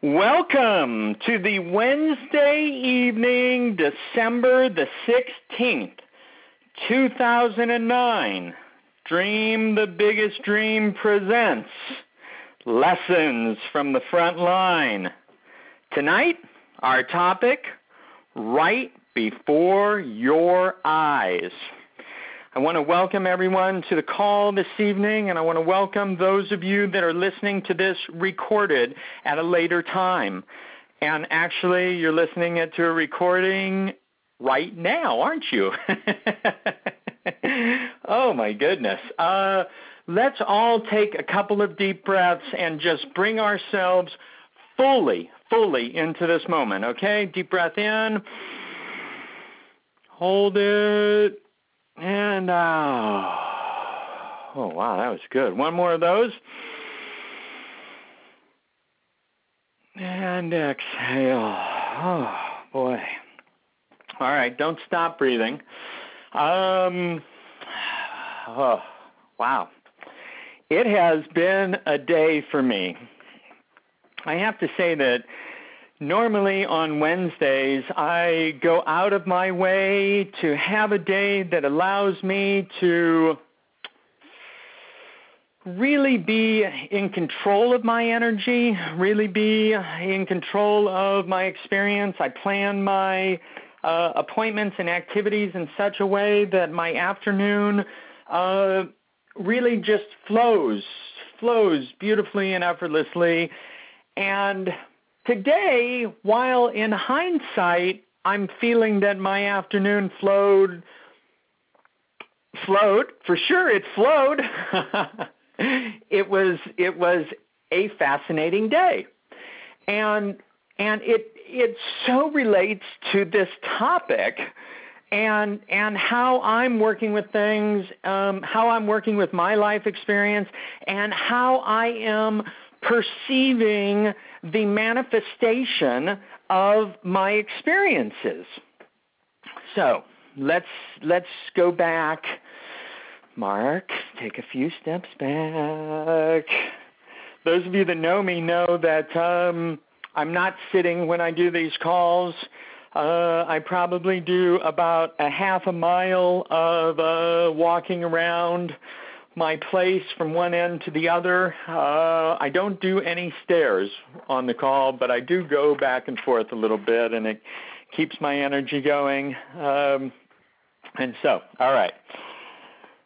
Welcome to the Wednesday evening, December the 16th, 2009. Dream the Biggest Dream presents Lessons from the Front Line. Tonight, our topic Right Before Your Eyes. I want to welcome everyone to the call this evening, and I want to welcome those of you that are listening to this recorded at a later time. And actually, you're listening to a recording right now, aren't you? oh my goodness. Uh, let's all take a couple of deep breaths and just bring ourselves fully, fully into this moment, okay? Deep breath in. Hold it and uh, oh wow, that was good. One more of those. And exhale. Oh boy. All right, don't stop breathing. Um oh wow. It has been a day for me. I have to say that Normally on Wednesdays, I go out of my way to have a day that allows me to really be in control of my energy, really be in control of my experience. I plan my uh, appointments and activities in such a way that my afternoon uh, really just flows, flows beautifully and effortlessly. And Today, while in hindsight, I'm feeling that my afternoon flowed flowed for sure it flowed. It was it was a fascinating day. And and it it so relates to this topic and and how I'm working with things, um, how I'm working with my life experience, and how I am perceiving the manifestation of my experiences. So let's let's go back. Mark, take a few steps back. Those of you that know me know that um, I'm not sitting when I do these calls. Uh, I probably do about a half a mile of uh, walking around my place from one end to the other. Uh, I don't do any stairs on the call, but I do go back and forth a little bit, and it keeps my energy going. Um, and so, all right.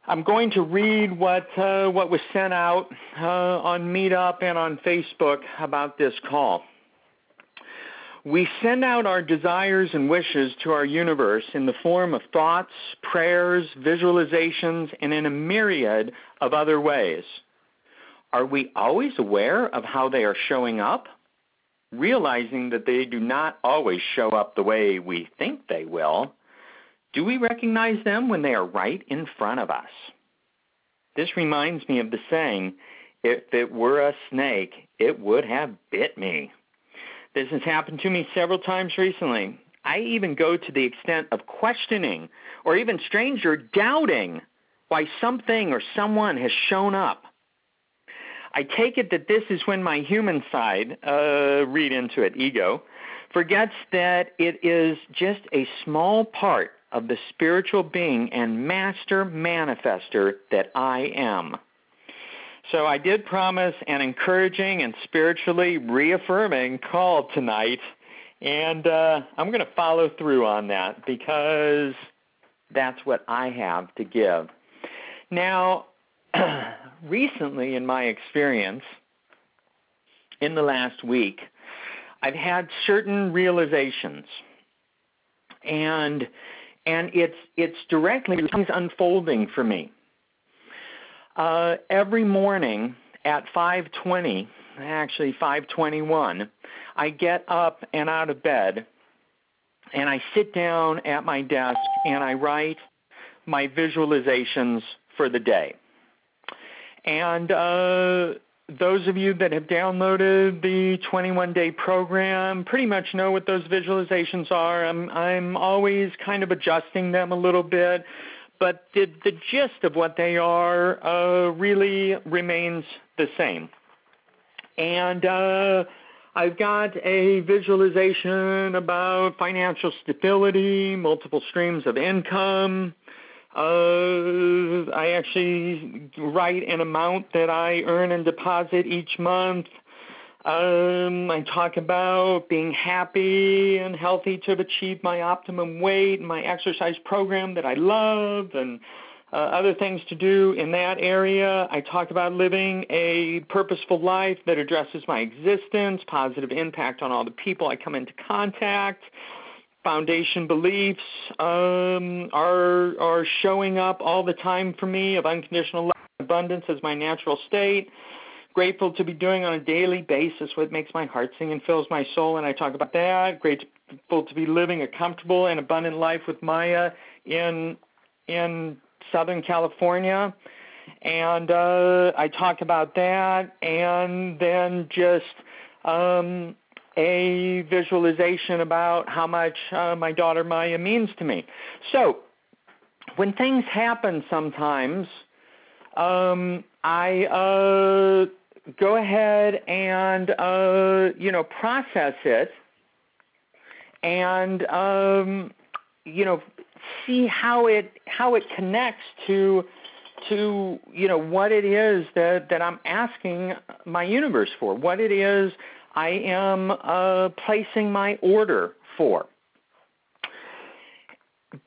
I'm going to read what uh, what was sent out uh, on Meetup and on Facebook about this call. We send out our desires and wishes to our universe in the form of thoughts, prayers, visualizations, and in a myriad of other ways. Are we always aware of how they are showing up? Realizing that they do not always show up the way we think they will, do we recognize them when they are right in front of us? This reminds me of the saying, if it were a snake, it would have bit me. This has happened to me several times recently. I even go to the extent of questioning or even stranger doubting why something or someone has shown up. I take it that this is when my human side, uh, read into it, ego, forgets that it is just a small part of the spiritual being and master manifester that I am. So I did promise an encouraging and spiritually reaffirming call tonight, and uh, I'm going to follow through on that because that's what I have to give. Now, recently in my experience, in the last week, I've had certain realizations, and and it's it's directly things unfolding for me. Uh, every morning at 5:20, actually 5:21, I get up and out of bed, and I sit down at my desk and I write my visualizations for the day. And uh, those of you that have downloaded the 21 day program pretty much know what those visualizations are. I'm, I'm always kind of adjusting them a little bit but the, the gist of what they are uh, really remains the same. And uh, I've got a visualization about financial stability, multiple streams of income. Uh, I actually write an amount that I earn and deposit each month. Um, I talk about being happy and healthy to achieve my optimum weight, and my exercise program that I love, and uh, other things to do in that area. I talk about living a purposeful life that addresses my existence, positive impact on all the people I come into contact. Foundation beliefs um, are are showing up all the time for me of unconditional abundance as my natural state. Grateful to be doing on a daily basis what makes my heart sing and fills my soul, and I talk about that. Grateful to be living a comfortable and abundant life with Maya in in Southern California. And uh, I talk about that, and then just um, a visualization about how much uh, my daughter Maya means to me. So, when things happen sometimes, um, I uh, go ahead and uh, you know process it, and um, you know see how it how it connects to to you know what it is that that I'm asking my universe for, what it is I am uh, placing my order for.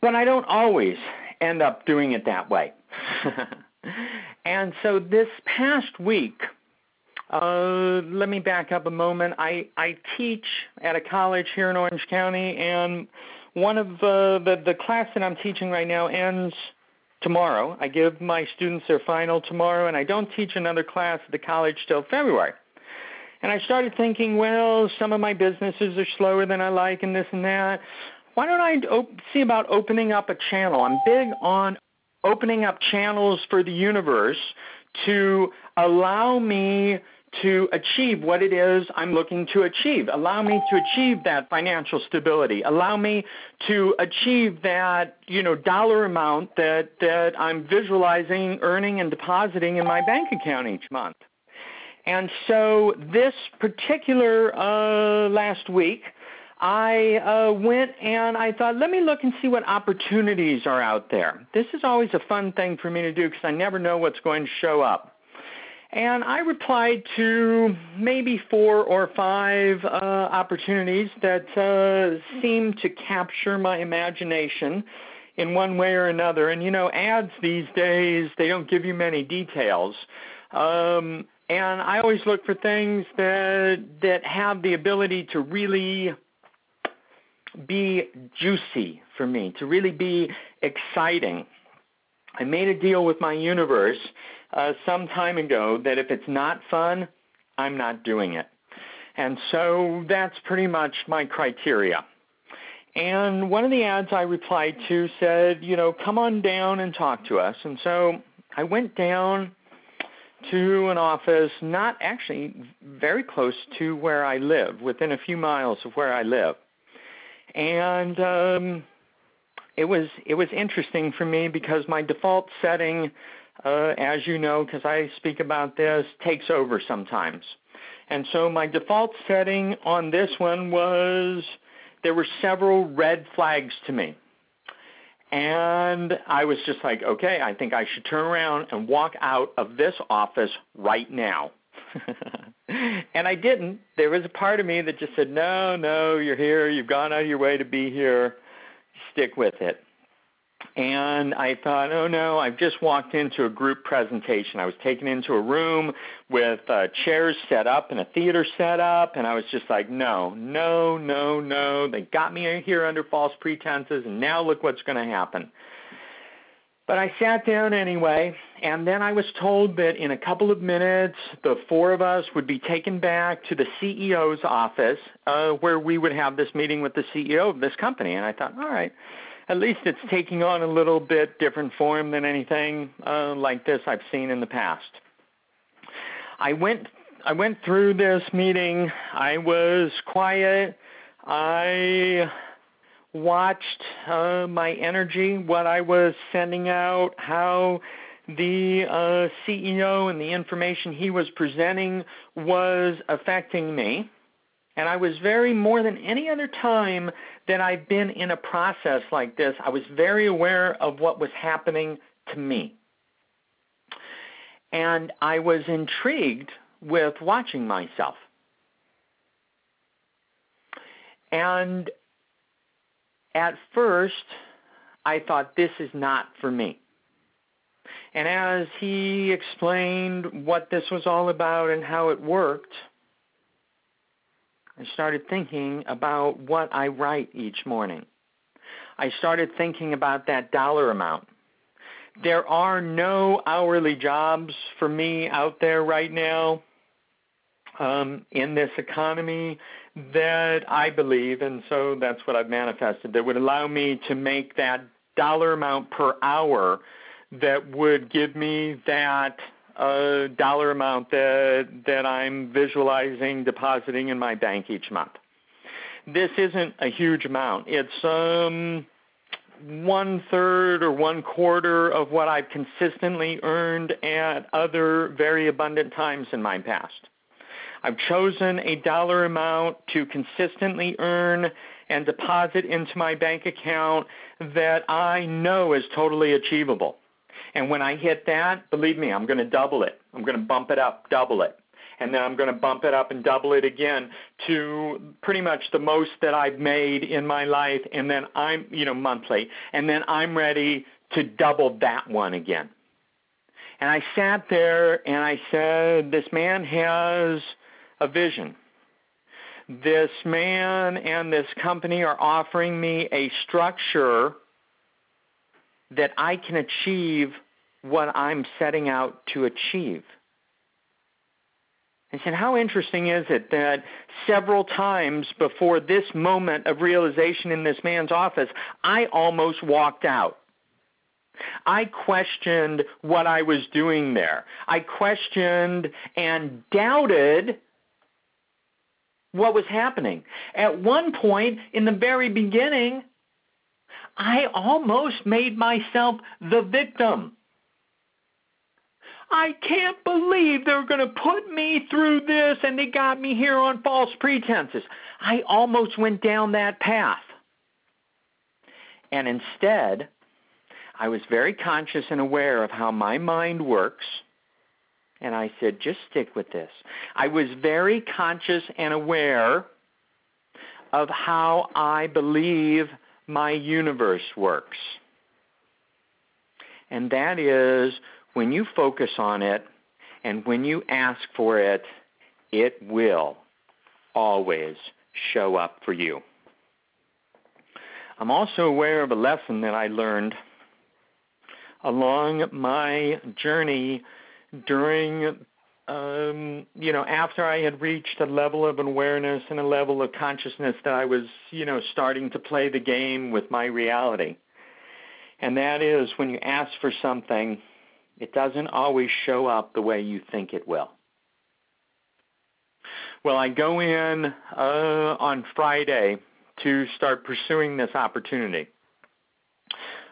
But I don't always end up doing it that way. and so this past week, uh, let me back up a moment. I, I teach at a college here in Orange County, and one of uh, the the class that I'm teaching right now ends tomorrow. I give my students their final tomorrow, and I don't teach another class at the college till February. And I started thinking, well, some of my businesses are slower than I like, and this and that. Why don't I op- see about opening up a channel? I'm big on opening up channels for the universe to allow me to achieve what it is I'm looking to achieve. Allow me to achieve that financial stability. Allow me to achieve that, you know, dollar amount that, that I'm visualizing earning and depositing in my bank account each month. And so this particular uh, last week, I uh, went and I thought, let me look and see what opportunities are out there. This is always a fun thing for me to do because I never know what's going to show up. And I replied to maybe four or five uh, opportunities that uh, seemed to capture my imagination in one way or another. And you know, ads these days, they don't give you many details. Um, and I always look for things that that have the ability to really be juicy for me, to really be exciting. I made a deal with my universe uh, some time ago that if it's not fun, I'm not doing it. And so that's pretty much my criteria. And one of the ads I replied to said, you know, come on down and talk to us. And so I went down to an office not actually very close to where I live, within a few miles of where I live. And um it was it was interesting for me because my default setting uh, as you know, because I speak about this, takes over sometimes. And so my default setting on this one was there were several red flags to me. And I was just like, okay, I think I should turn around and walk out of this office right now. and I didn't. There was a part of me that just said, no, no, you're here. You've gone out of your way to be here. Stick with it and I thought, oh no, I've just walked into a group presentation. I was taken into a room with uh, chairs set up and a theater set up, and I was just like, no, no, no, no. They got me here under false pretenses, and now look what's going to happen. But I sat down anyway, and then I was told that in a couple of minutes, the four of us would be taken back to the CEO's office uh, where we would have this meeting with the CEO of this company. And I thought, all right at least it's taking on a little bit different form than anything uh, like this I've seen in the past. I went I went through this meeting. I was quiet. I watched uh, my energy, what I was sending out, how the uh, CEO and the information he was presenting was affecting me. And I was very, more than any other time that I've been in a process like this, I was very aware of what was happening to me. And I was intrigued with watching myself. And at first, I thought, this is not for me. And as he explained what this was all about and how it worked, I started thinking about what I write each morning. I started thinking about that dollar amount. There are no hourly jobs for me out there right now um, in this economy that I believe, and so that's what I've manifested, that would allow me to make that dollar amount per hour that would give me that uh, dollar amount that that I'm visualizing depositing in my bank each month. This isn't a huge amount. It's um, one third or one quarter of what I've consistently earned at other very abundant times in my past. I've chosen a dollar amount to consistently earn and deposit into my bank account that I know is totally achievable. And when I hit that, believe me, I'm going to double it. I'm going to bump it up, double it. And then I'm going to bump it up and double it again to pretty much the most that I've made in my life. And then I'm, you know, monthly. And then I'm ready to double that one again. And I sat there and I said, this man has a vision. This man and this company are offering me a structure that I can achieve what I'm setting out to achieve. I said, How interesting is it that several times before this moment of realization in this man's office, I almost walked out. I questioned what I was doing there. I questioned and doubted what was happening. At one point in the very beginning, I almost made myself the victim. I can't believe they're going to put me through this and they got me here on false pretenses. I almost went down that path. And instead, I was very conscious and aware of how my mind works and I said, just stick with this. I was very conscious and aware of how I believe my universe works. And that is when you focus on it and when you ask for it, it will always show up for you. I'm also aware of a lesson that I learned along my journey during um, you know, after I had reached a level of awareness and a level of consciousness that I was, you know, starting to play the game with my reality. And that is when you ask for something, it doesn't always show up the way you think it will. Well, I go in uh, on Friday to start pursuing this opportunity.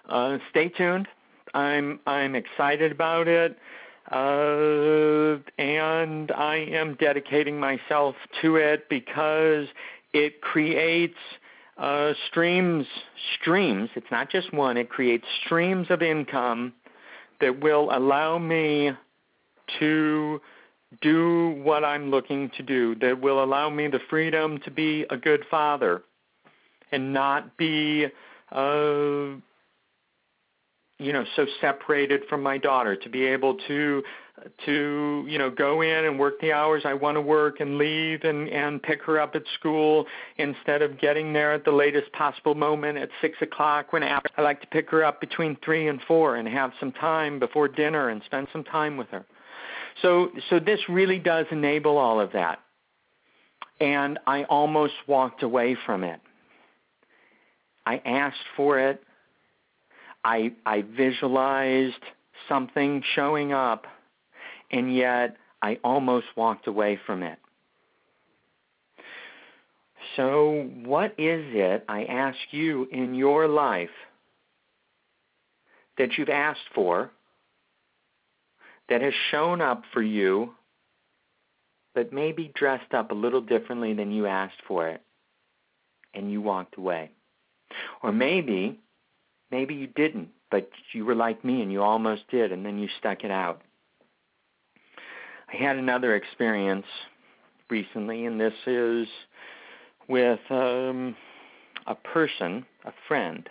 Uh, stay tuned. I'm I'm excited about it. Uh, and I am dedicating myself to it because it creates uh, streams, streams, it's not just one, it creates streams of income that will allow me to do what I'm looking to do, that will allow me the freedom to be a good father and not be uh, you know so separated from my daughter to be able to to you know go in and work the hours I want to work and leave and and pick her up at school instead of getting there at the latest possible moment at six o'clock when I like to pick her up between three and four and have some time before dinner and spend some time with her. So so this really does enable all of that. And I almost walked away from it. I asked for it I I visualized something showing up, and yet I almost walked away from it. So, what is it, I ask you, in your life that you've asked for, that has shown up for you, but maybe dressed up a little differently than you asked for it, and you walked away. Or maybe, maybe you didn't, but you were like me and you almost did, and then you stuck it out. I had another experience recently, and this is with um, a person, a friend,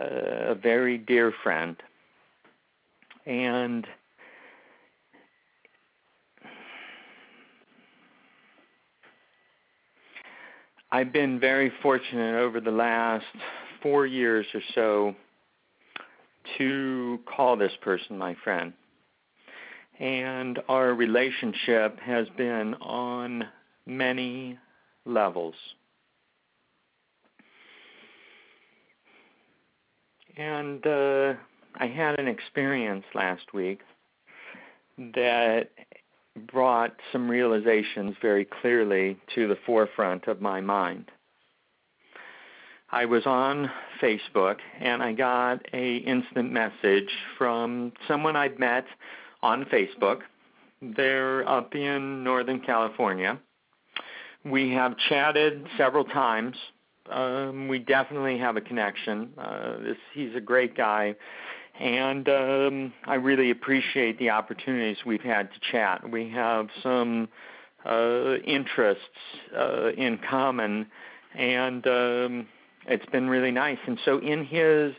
uh, a very dear friend, and I've been very fortunate over the last four years or so to call this person my friend. And our relationship has been on many levels. And uh, I had an experience last week that brought some realizations very clearly to the forefront of my mind. I was on Facebook and I got a instant message from someone I'd met on Facebook. They're up in Northern California. We have chatted several times. Um, we definitely have a connection. Uh, this, he's a great guy, and um, I really appreciate the opportunities we've had to chat. We have some uh, interests uh, in common, and um, it's been really nice. And so, in his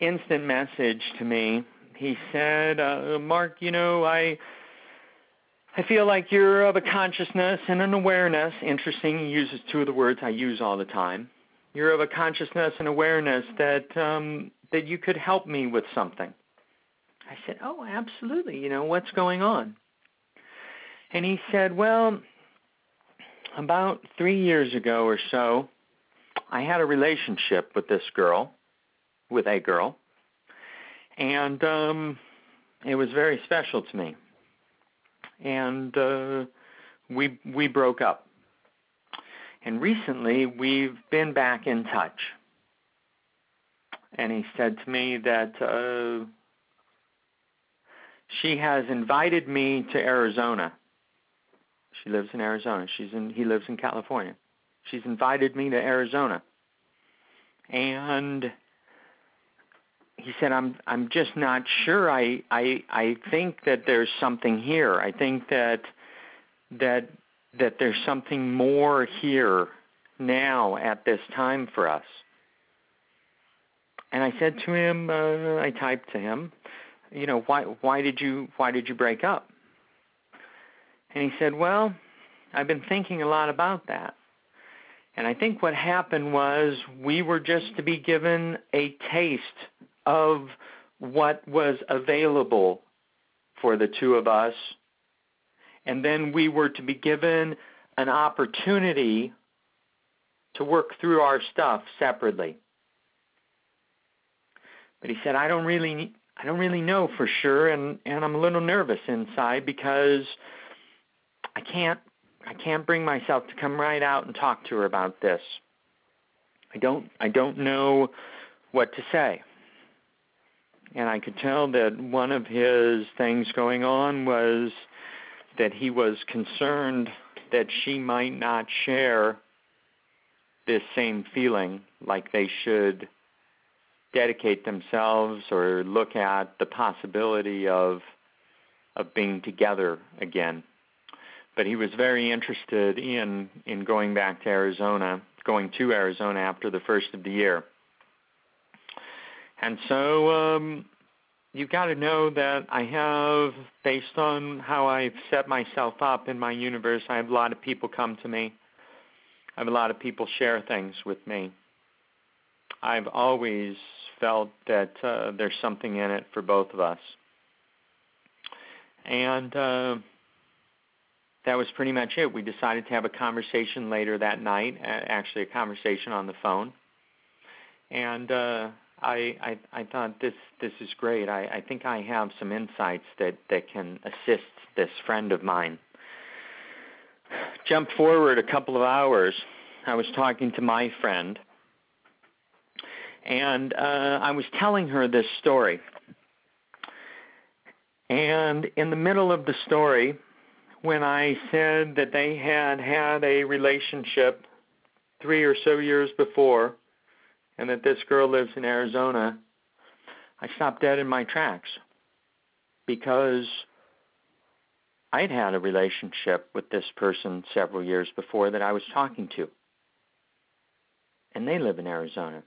instant message to me, he said, uh, "Mark, you know, I." I feel like you're of a consciousness and an awareness. Interesting, he uses two of the words I use all the time. You're of a consciousness and awareness that um, that you could help me with something. I said, Oh, absolutely. You know, what's going on? And he said, Well, about three years ago or so, I had a relationship with this girl, with a girl, and um, it was very special to me. And uh, we we broke up. And recently, we've been back in touch and he said to me that uh, she has invited me to Arizona. She lives in Arizona. She's in he lives in California. She's invited me to Arizona. And he said I'm I'm just not sure. I I I think that there's something here. I think that that that there's something more here now at this time for us. And I said to him, uh, I typed to him, you know, why why did you why did you break up? And he said, well, I've been thinking a lot about that. And I think what happened was we were just to be given a taste of what was available for the two of us. And then we were to be given an opportunity to work through our stuff separately. But he said, I don't really, I don't really know for sure, and and I'm a little nervous inside because I can't, I can't bring myself to come right out and talk to her about this. I don't, I don't know what to say. And I could tell that one of his things going on was that he was concerned that she might not share this same feeling like they should dedicate themselves or look at the possibility of of being together again. But he was very interested in in going back to Arizona, going to Arizona after the first of the year. And so um, you've got to know that I have, based on how I've set myself up in my universe, I have a lot of people come to me. I have a lot of people share things with me. I've always felt that uh, there's something in it for both of us. And uh, that was pretty much it. We decided to have a conversation later that night, actually a conversation on the phone. And uh, I, I I thought this this is great. I, I think I have some insights that, that can assist this friend of mine. Jump forward a couple of hours. I was talking to my friend and uh, I was telling her this story. And in the middle of the story, when I said that they had had a relationship three or so years before and that this girl lives in Arizona, I stopped dead in my tracks because I'd had a relationship with this person several years before that I was talking to. And they live in Arizona.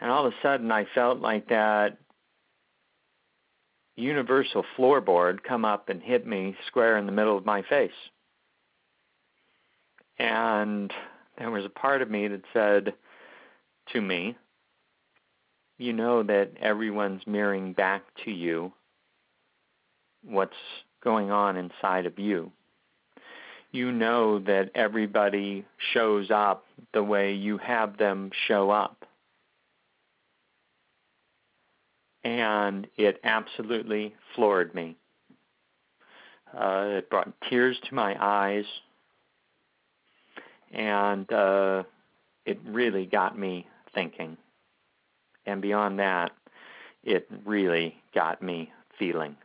And all of a sudden I felt like that universal floorboard come up and hit me square in the middle of my face. And there was a part of me that said to me, you know that everyone's mirroring back to you what's going on inside of you. You know that everybody shows up the way you have them show up. And it absolutely floored me. Uh, it brought tears to my eyes, and uh, it really got me thinking. And beyond that, it really got me feeling.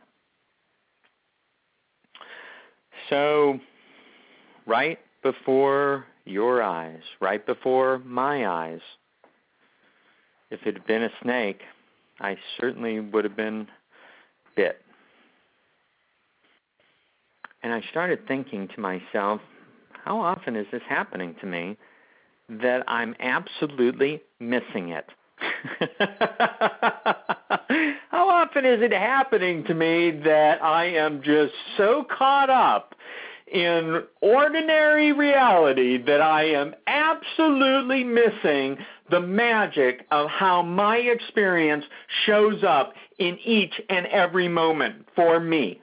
So, right before your eyes, right before my eyes, if it had been a snake, I certainly would have been bit. And I started thinking to myself, how often is this happening to me that I'm absolutely missing it? How often is it happening to me that I am just so caught up in ordinary reality that I am absolutely missing the magic of how my experience shows up in each and every moment for me?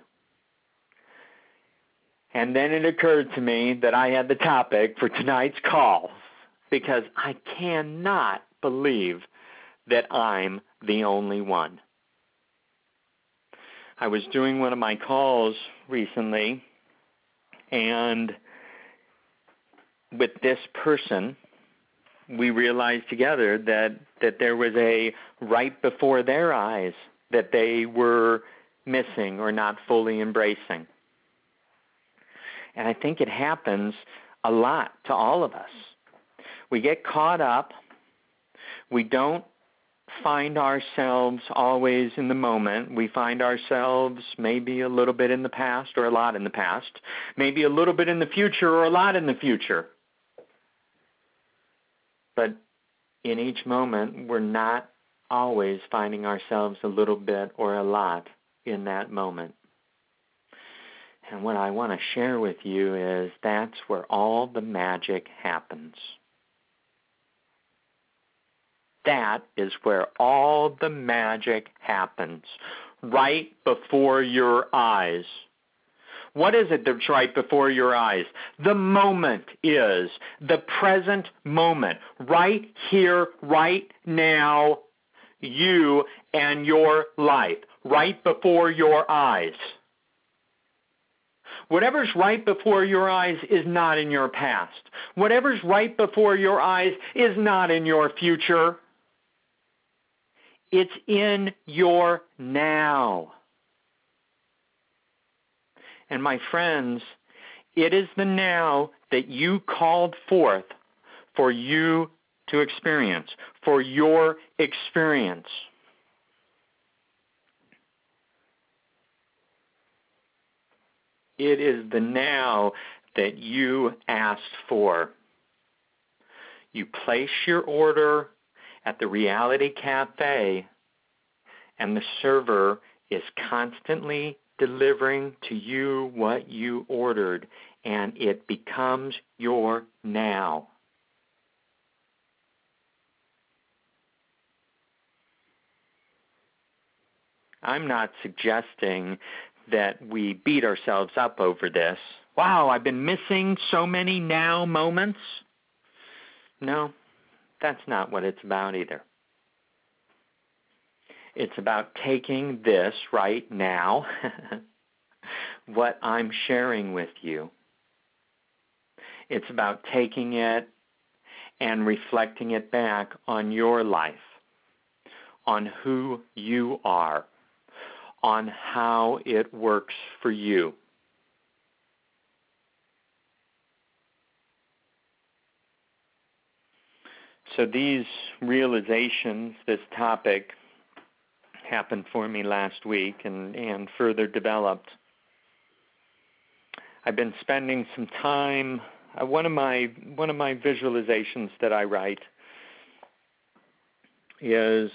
And then it occurred to me that I had the topic for tonight's call because I cannot believe that I'm the only one. I was doing one of my calls recently, and with this person, we realized together that, that there was a right before their eyes that they were missing or not fully embracing. And I think it happens a lot to all of us. We get caught up. We don't find ourselves always in the moment. We find ourselves maybe a little bit in the past or a lot in the past, maybe a little bit in the future or a lot in the future. But in each moment, we're not always finding ourselves a little bit or a lot in that moment. And what I want to share with you is that's where all the magic happens that is where all the magic happens, right before your eyes. What is it that's right before your eyes? The moment is the present moment, right here, right now, you and your life, right before your eyes. Whatever's right before your eyes is not in your past. Whatever's right before your eyes is not in your future. It's in your now. And my friends, it is the now that you called forth for you to experience, for your experience. It is the now that you asked for. You place your order at the Reality Cafe, and the server is constantly delivering to you what you ordered, and it becomes your now. I'm not suggesting that we beat ourselves up over this. Wow, I've been missing so many now moments. No, that's not what it's about either. It's about taking this right now, what I'm sharing with you. It's about taking it and reflecting it back on your life, on who you are, on how it works for you. So these realizations, this topic, happened for me last week and, and further developed. I've been spending some time. Uh, one of my one of my visualizations that I write is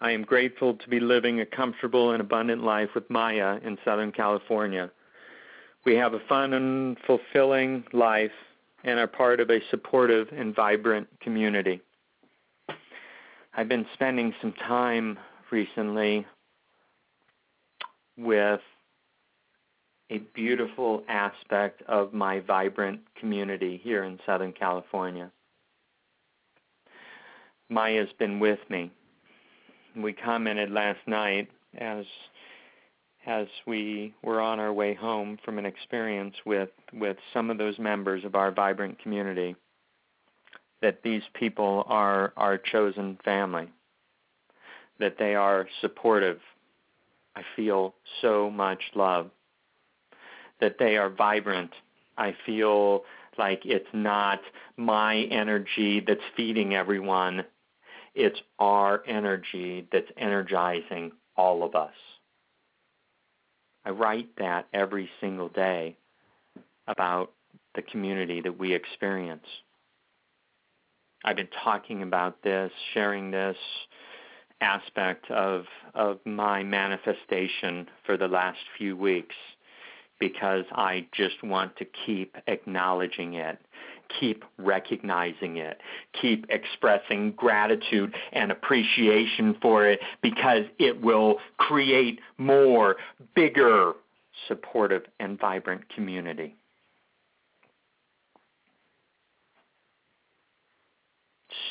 I am grateful to be living a comfortable and abundant life with Maya in Southern California. We have a fun and fulfilling life and are part of a supportive and vibrant community. I've been spending some time recently with a beautiful aspect of my vibrant community here in Southern California. Maya's been with me. We commented last night as as we were on our way home from an experience with, with some of those members of our vibrant community that these people are our chosen family, that they are supportive. I feel so much love. That they are vibrant. I feel like it's not my energy that's feeding everyone. It's our energy that's energizing all of us. I write that every single day about the community that we experience. I've been talking about this, sharing this aspect of of my manifestation for the last few weeks because I just want to keep acknowledging it, keep recognizing it, keep expressing gratitude and appreciation for it because it will create more, bigger, supportive, and vibrant community.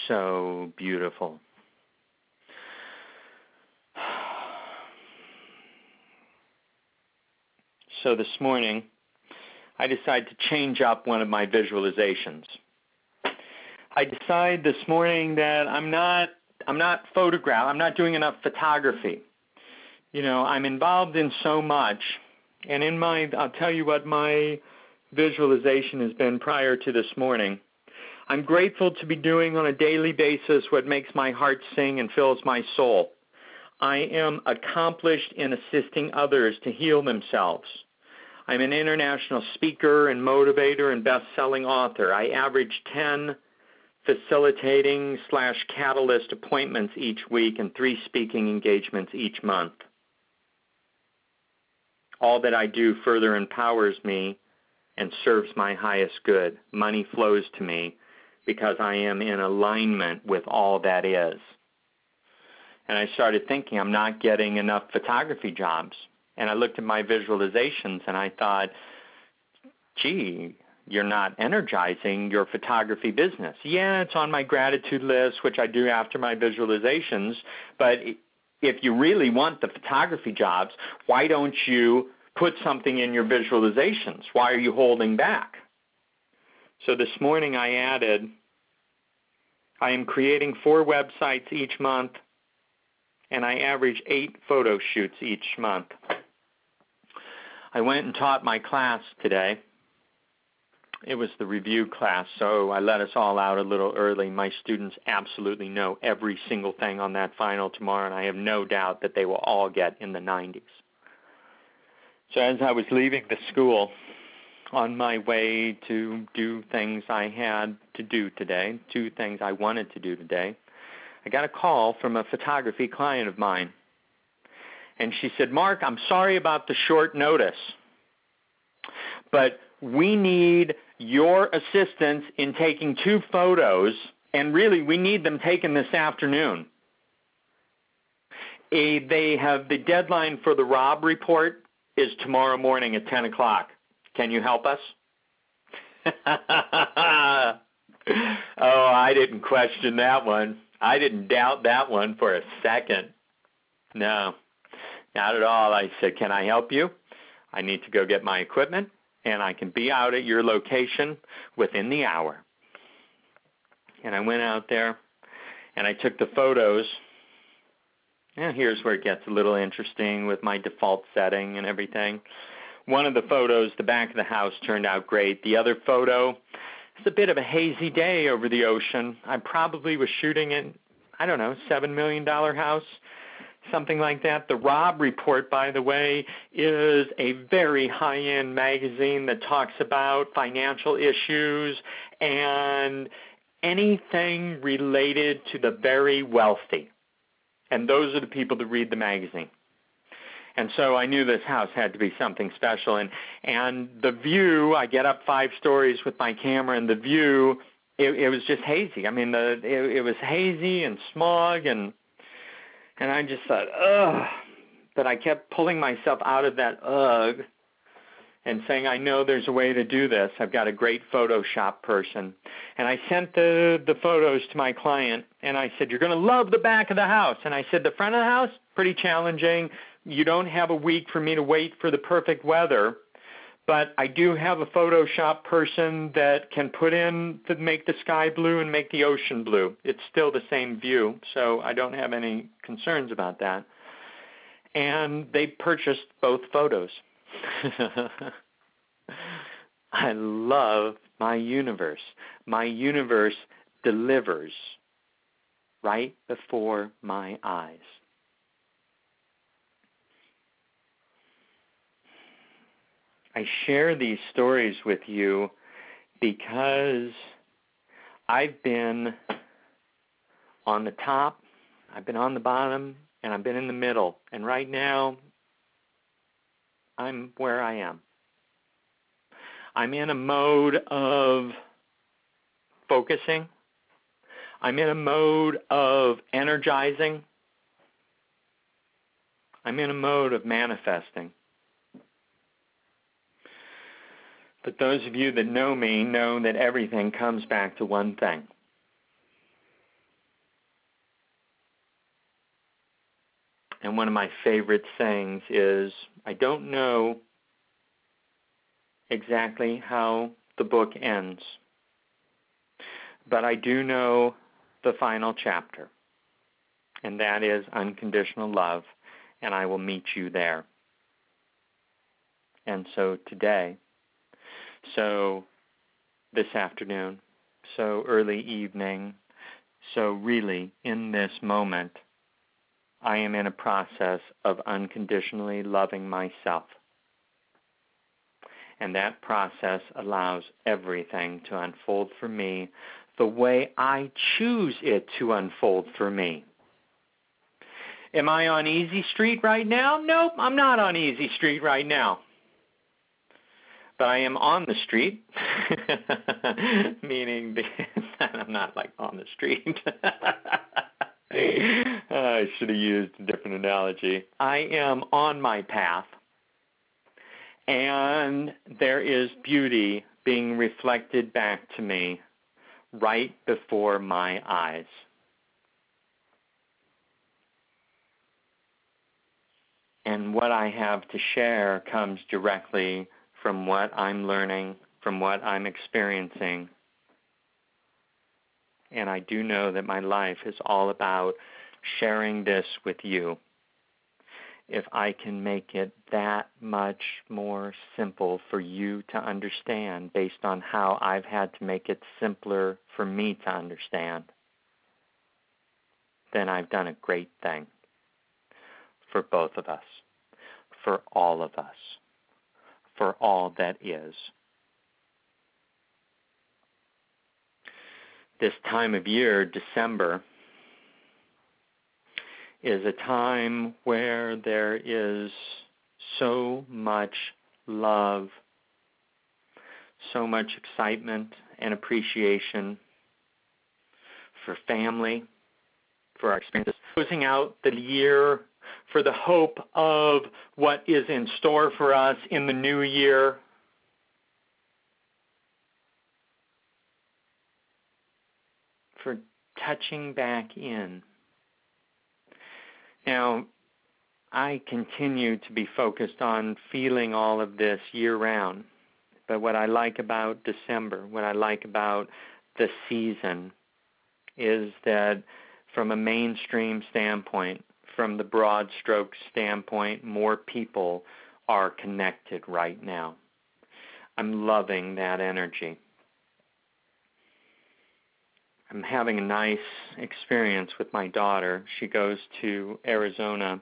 So beautiful. So this morning, I decided to change up one of my visualizations. I decide this morning that I'm not I'm not photograph I'm not doing enough photography. You know, I'm involved in so much and in my I'll tell you what my visualization has been prior to this morning. I'm grateful to be doing on a daily basis what makes my heart sing and fills my soul. I am accomplished in assisting others to heal themselves. I'm an international speaker and motivator and best-selling author. I average 10 facilitating slash catalyst appointments each week and three speaking engagements each month. All that I do further empowers me and serves my highest good. Money flows to me because I am in alignment with all that is. And I started thinking I'm not getting enough photography jobs. And I looked at my visualizations and I thought, gee, you're not energizing your photography business. Yeah, it's on my gratitude list, which I do after my visualizations, but if you really want the photography jobs, why don't you put something in your visualizations? Why are you holding back? So this morning I added, I am creating four websites each month, and I average eight photo shoots each month. I went and taught my class today. It was the review class, so I let us all out a little early. My students absolutely know every single thing on that final tomorrow, and I have no doubt that they will all get in the 90s. So as I was leaving the school, on my way to do things I had to do today, two things I wanted to do today, I got a call from a photography client of mine and she said, Mark, I'm sorry about the short notice, but we need your assistance in taking two photos, and really we need them taken this afternoon. A, they have the deadline for the Robb Report is tomorrow morning at 10 o'clock. Can you help us? oh, I didn't question that one. I didn't doubt that one for a second. No. Not at all. I said, Can I help you? I need to go get my equipment, and I can be out at your location within the hour. And I went out there, and I took the photos. And here's where it gets a little interesting with my default setting and everything. One of the photos, the back of the house, turned out great. The other photo, it's a bit of a hazy day over the ocean. I probably was shooting in, I don't know, seven million dollar house, something like that. The Robb Report, by the way, is a very high end magazine that talks about financial issues and anything related to the very wealthy. And those are the people that read the magazine. And so I knew this house had to be something special. And and the view, I get up five stories with my camera, and the view, it, it was just hazy. I mean, the it, it was hazy and smog, and and I just thought, ugh. But I kept pulling myself out of that ugh and saying, I know there's a way to do this. I've got a great Photoshop person. And I sent the, the photos to my client, and I said, You're going to love the back of the house. And I said, The front of the house, pretty challenging. You don't have a week for me to wait for the perfect weather. But I do have a Photoshop person that can put in to make the sky blue and make the ocean blue. It's still the same view, so I don't have any concerns about that. And they purchased both photos. I love my universe. My universe delivers right before my eyes. I share these stories with you because I've been on the top, I've been on the bottom, and I've been in the middle. And right now, I'm where I am. I'm in a mode of focusing. I'm in a mode of energizing. I'm in a mode of manifesting. But those of you that know me know that everything comes back to one thing. And one of my favorite sayings is I don't know exactly how the book ends, but I do know the final chapter, and that is unconditional love, and I will meet you there. And so today, so this afternoon, so early evening, so really in this moment, I am in a process of unconditionally loving myself. And that process allows everything to unfold for me the way I choose it to unfold for me. Am I on easy street right now? Nope, I'm not on easy street right now. But I am on the street, meaning that I'm not like on the street. I should have used a different analogy. I am on my path, and there is beauty being reflected back to me right before my eyes. And what I have to share comes directly from what I'm learning, from what I'm experiencing, and I do know that my life is all about sharing this with you. If I can make it that much more simple for you to understand based on how I've had to make it simpler for me to understand, then I've done a great thing for both of us, for all of us, for all that is. this time of year, December, is a time where there is so much love, so much excitement and appreciation for family, for our experiences. Closing out the year for the hope of what is in store for us in the new year for touching back in. Now, I continue to be focused on feeling all of this year round. But what I like about December, what I like about the season, is that from a mainstream standpoint, from the broad stroke standpoint, more people are connected right now. I'm loving that energy. I'm having a nice experience with my daughter. She goes to Arizona.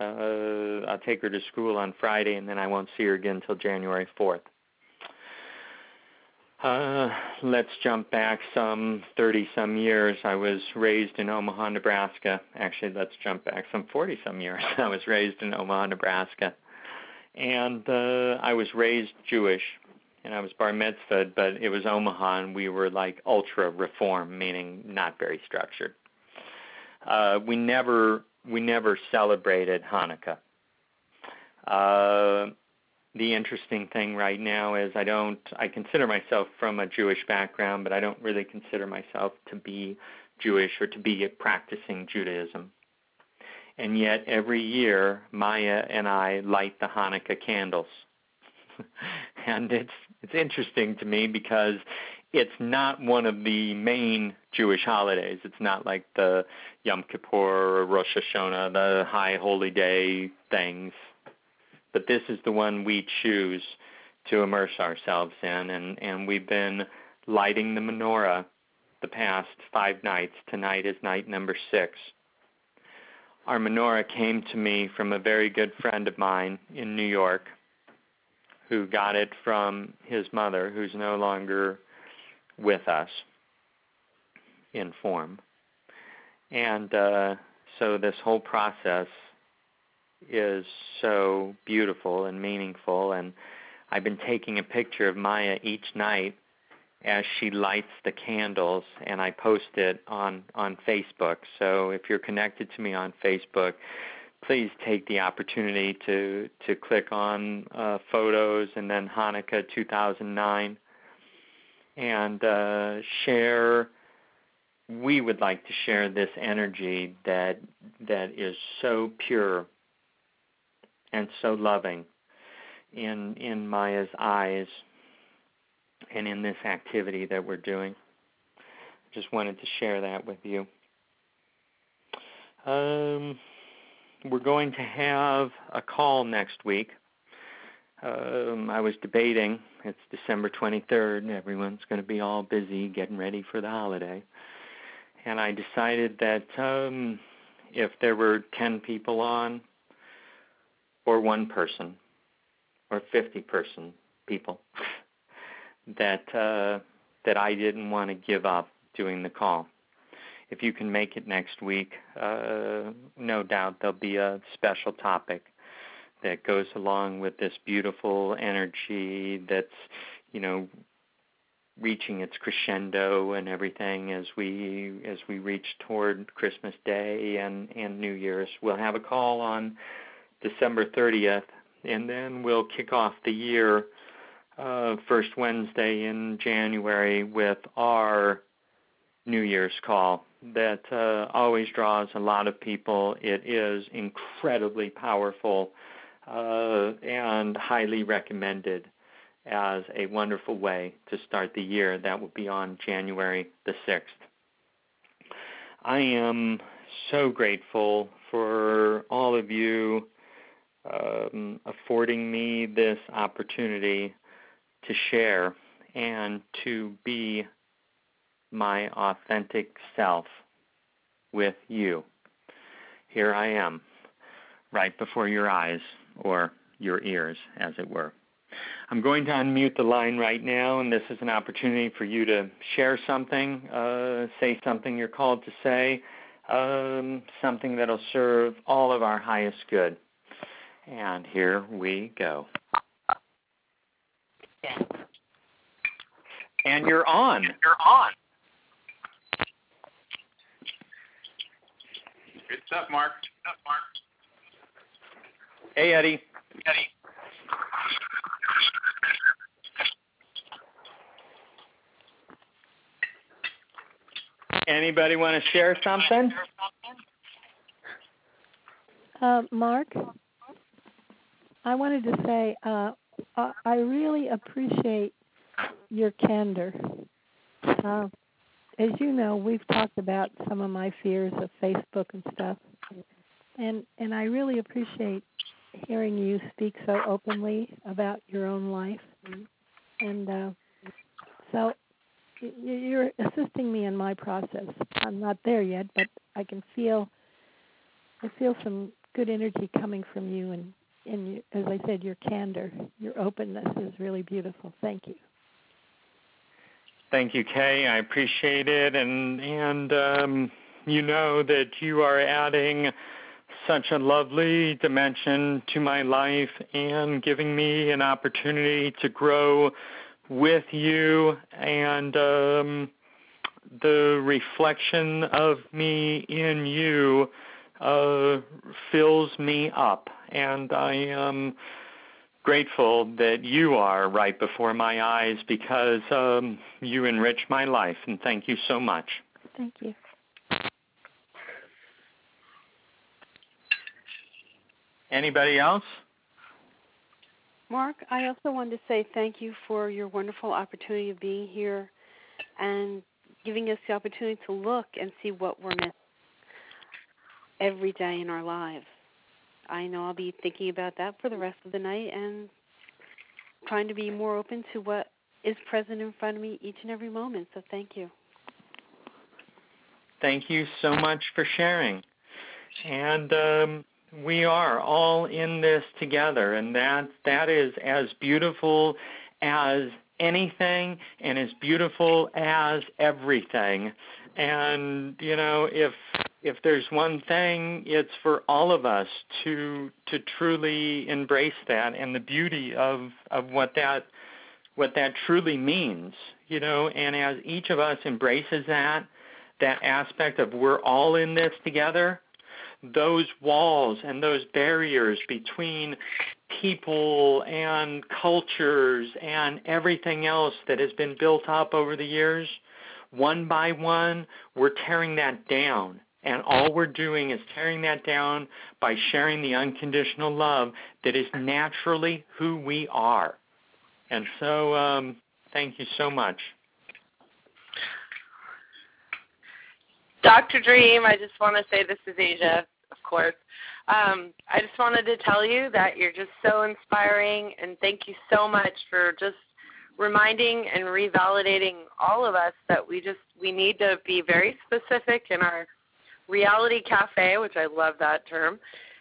Uh, I'll take her to school on Friday, and then I won't see her again until January 4th. Uh, let's jump back some 30 some years. I was raised in Omaha, Nebraska. Actually, let's jump back some 40 some years. I was raised in Omaha, Nebraska. And uh, I was raised Jewish, and I was bar mitzvahed, but it was Omaha, and we were like ultra reform, meaning not very structured. Uh, we never we never celebrated Hanukkah. Uh, the interesting thing right now is I don't I consider myself from a Jewish background, but I don't really consider myself to be Jewish or to be practicing Judaism. And yet every year Maya and I light the Hanukkah candles. and it's it's interesting to me because it's not one of the main Jewish holidays. It's not like the Yom Kippur or Rosh Hashanah, the high holy day things but this is the one we choose to immerse ourselves in, and, and we've been lighting the menorah the past five nights. Tonight is night number six. Our menorah came to me from a very good friend of mine in New York who got it from his mother, who's no longer with us in form. And uh, so this whole process is so beautiful and meaningful and I've been taking a picture of Maya each night as she lights the candles and I post it on on Facebook. So if you're connected to me on Facebook, please take the opportunity to to click on uh, photos and then Hanukkah 2009 and uh, share we would like to share this energy that that is so pure and so loving in in Maya's eyes and in this activity that we're doing. Just wanted to share that with you. Um, we're going to have a call next week. Um, I was debating. It's December 23rd. and Everyone's going to be all busy getting ready for the holiday, and I decided that um, if there were 10 people on, or one person or 50 person people that uh, that I didn't want to give up doing the call. If you can make it next week, uh, no doubt there'll be a special topic that goes along with this beautiful energy that's, you know, reaching its crescendo and everything as we as we reach toward Christmas Day and and New Year's. We'll have a call on December 30th, and then we'll kick off the year uh, first Wednesday in January with our New Year's call that uh, always draws a lot of people. It is incredibly powerful uh, and highly recommended as a wonderful way to start the year. That will be on January the 6th. I am so grateful for all of you um, affording me this opportunity to share and to be my authentic self with you. Here I am, right before your eyes, or your ears, as it were. I'm going to unmute the line right now, and this is an opportunity for you to share something, uh, say something you're called to say, um, something that'll serve all of our highest good. And here we go. And you're on. You're on. Good stuff, Mark. Good stuff, Mark. Hey, Eddie. Eddie. Anybody want to share something? Uh, Mark? I wanted to say uh, I really appreciate your candor. Uh, as you know, we've talked about some of my fears of Facebook and stuff, and and I really appreciate hearing you speak so openly about your own life. And uh, so you're assisting me in my process. I'm not there yet, but I can feel I feel some good energy coming from you, and and as I said, your candor, your openness is really beautiful. Thank you. Thank you, Kay. I appreciate it, and and um, you know that you are adding such a lovely dimension to my life and giving me an opportunity to grow with you and um, the reflection of me in you uh, fills me up and i am grateful that you are right before my eyes because um, you enrich my life and thank you so much. Thank you. Anybody else? Mark, I also wanted to say thank you for your wonderful opportunity of being here and giving us the opportunity to look and see what we're missing every day in our lives. I know I'll be thinking about that for the rest of the night and trying to be more open to what is present in front of me each and every moment. So thank you. Thank you so much for sharing. And um, we are all in this together and that that is as beautiful as anything and as beautiful as everything and you know if if there's one thing it's for all of us to to truly embrace that and the beauty of of what that what that truly means you know and as each of us embraces that that aspect of we're all in this together those walls and those barriers between people and cultures and everything else that has been built up over the years, one by one, we're tearing that down. And all we're doing is tearing that down by sharing the unconditional love that is naturally who we are. And so, um, thank you so much. Dr. Dream, I just want to say this is Asia, of course. Um, I just wanted to tell you that you're just so inspiring, and thank you so much for just reminding and revalidating all of us that we just we need to be very specific in our reality cafe, which I love that term,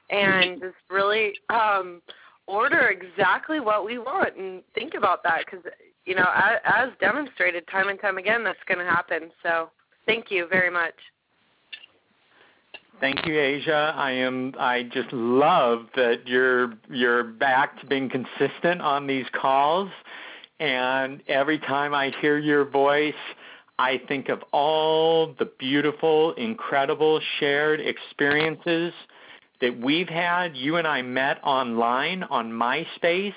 and just really um, order exactly what we want and think about that because you know as, as demonstrated time and time again, that's going to happen. So thank you very much. Thank you, Asia. I am. I just love that you're you're back to being consistent on these calls, and every time I hear your voice, I think of all the beautiful, incredible shared experiences that we've had. You and I met online on MySpace,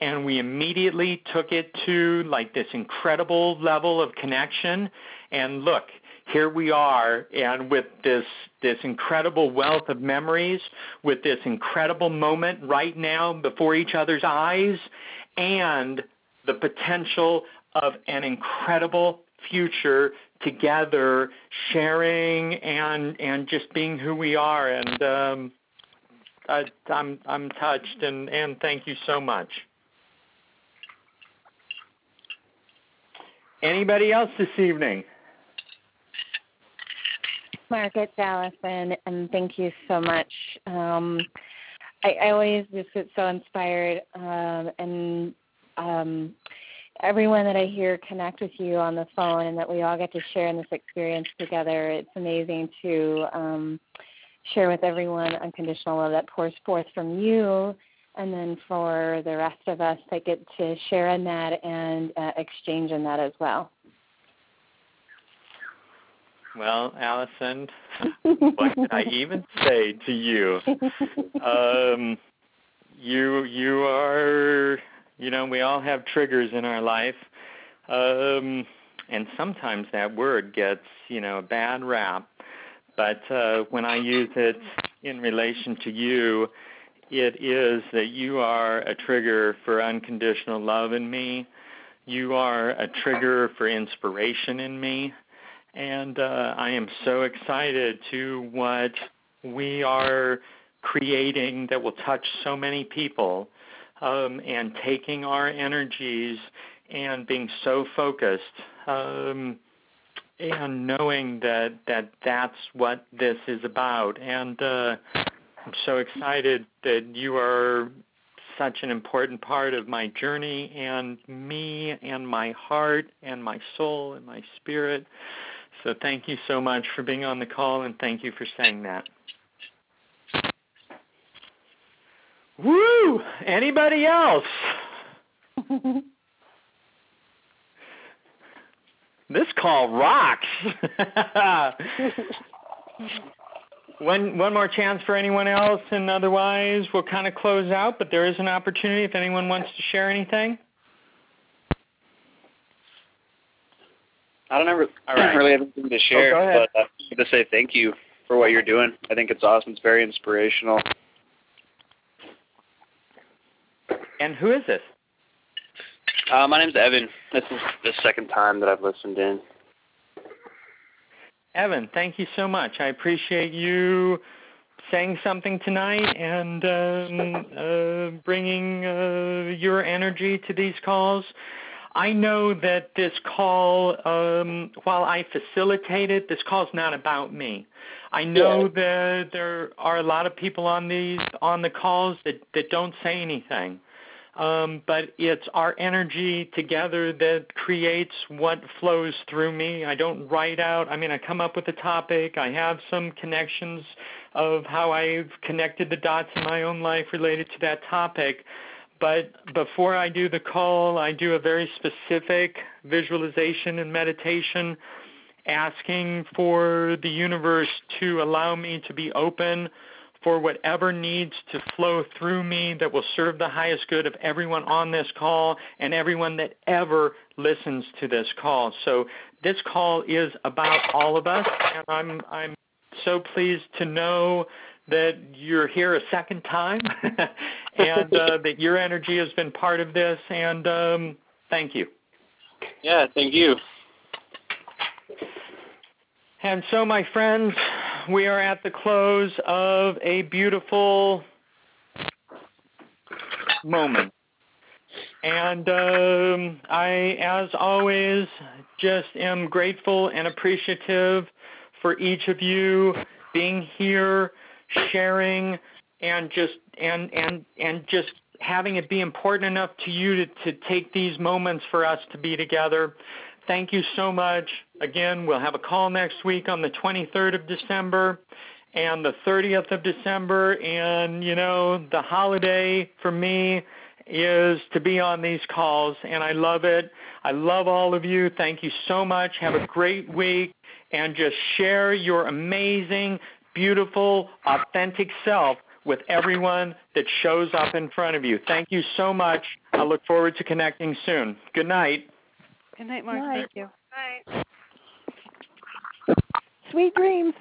and we immediately took it to like this incredible level of connection. And look, here we are and with this this incredible wealth of memories with this incredible moment right now before each other's eyes and the potential of an incredible future together sharing and and just being who we are and um I, I'm I'm touched and and thank you so much. Anybody else this evening? Mark, it's Allison, and thank you so much. Um, I, I always just get so inspired, um, and um, everyone that I hear connect with you on the phone, and that we all get to share in this experience together. It's amazing to um, share with everyone unconditional love that pours forth from you, and then for the rest of us that get to share in that and uh, exchange in that as well. Well, Allison, what can I even say to you? Um, you you are you know we all have triggers in our life, um, and sometimes that word gets you know a bad rap. But uh, when I use it in relation to you, it is that you are a trigger for unconditional love in me. You are a trigger for inspiration in me and uh, I am so excited to what we are creating that will touch so many people um, and taking our energies and being so focused um, and knowing that that that's what this is about. And uh, I'm so excited that you are such an important part of my journey and me and my heart and my soul and my spirit. So thank you so much for being on the call and thank you for saying that. Woo! Anybody else? this call rocks. one one more chance for anyone else, and otherwise we'll kind of close out. But there is an opportunity if anyone wants to share anything. I don't ever, I right. don't really have anything to oh, share, go ahead. but I just wanted to say thank you for what you're doing. I think it's awesome. It's very inspirational. And who is this? Uh, my name's Evan. This is the second time that I've listened in. Evan, thank you so much. I appreciate you saying something tonight and um, uh, bringing uh, your energy to these calls. I know that this call, um, while I facilitate it, this call is not about me. I know Yeah. that there are a lot of people on these on the calls that that don't say anything. Um, but it's our energy together that creates what flows through me. I don't write out. I mean, I come up with a topic. I have some connections of how I've connected the dots in my own life related to that topic. But before I do the call, I do a very specific visualization and meditation asking for the universe to allow me to be open for whatever needs to flow through me that will serve the highest good of everyone on this call and everyone that ever listens to this call. So this call is about all of us and I'm I'm so pleased to know that you're here a second time and uh, that your energy has been part of this and um, thank you. Yeah, thank you. And so, my friends, we are at the close of a beautiful moment. And um, I, as always, just am grateful and appreciative for each of you being here, sharing, and just and and and just having it be important enough to you to, to take these moments for us to be together. Thank you so much. Again, we'll have a call next week on the 23rd of December and the 30th of December. And, you know, the holiday for me is to be on these calls, and I love it. I love all of you. Thank you so much. Have a great week, and just share your amazing, beautiful, authentic self with everyone that shows up in front of you. Thank you so much. I look forward to connecting soon. Good night. Good night, Mark. Night. Thank you. Night. Sweet dreams.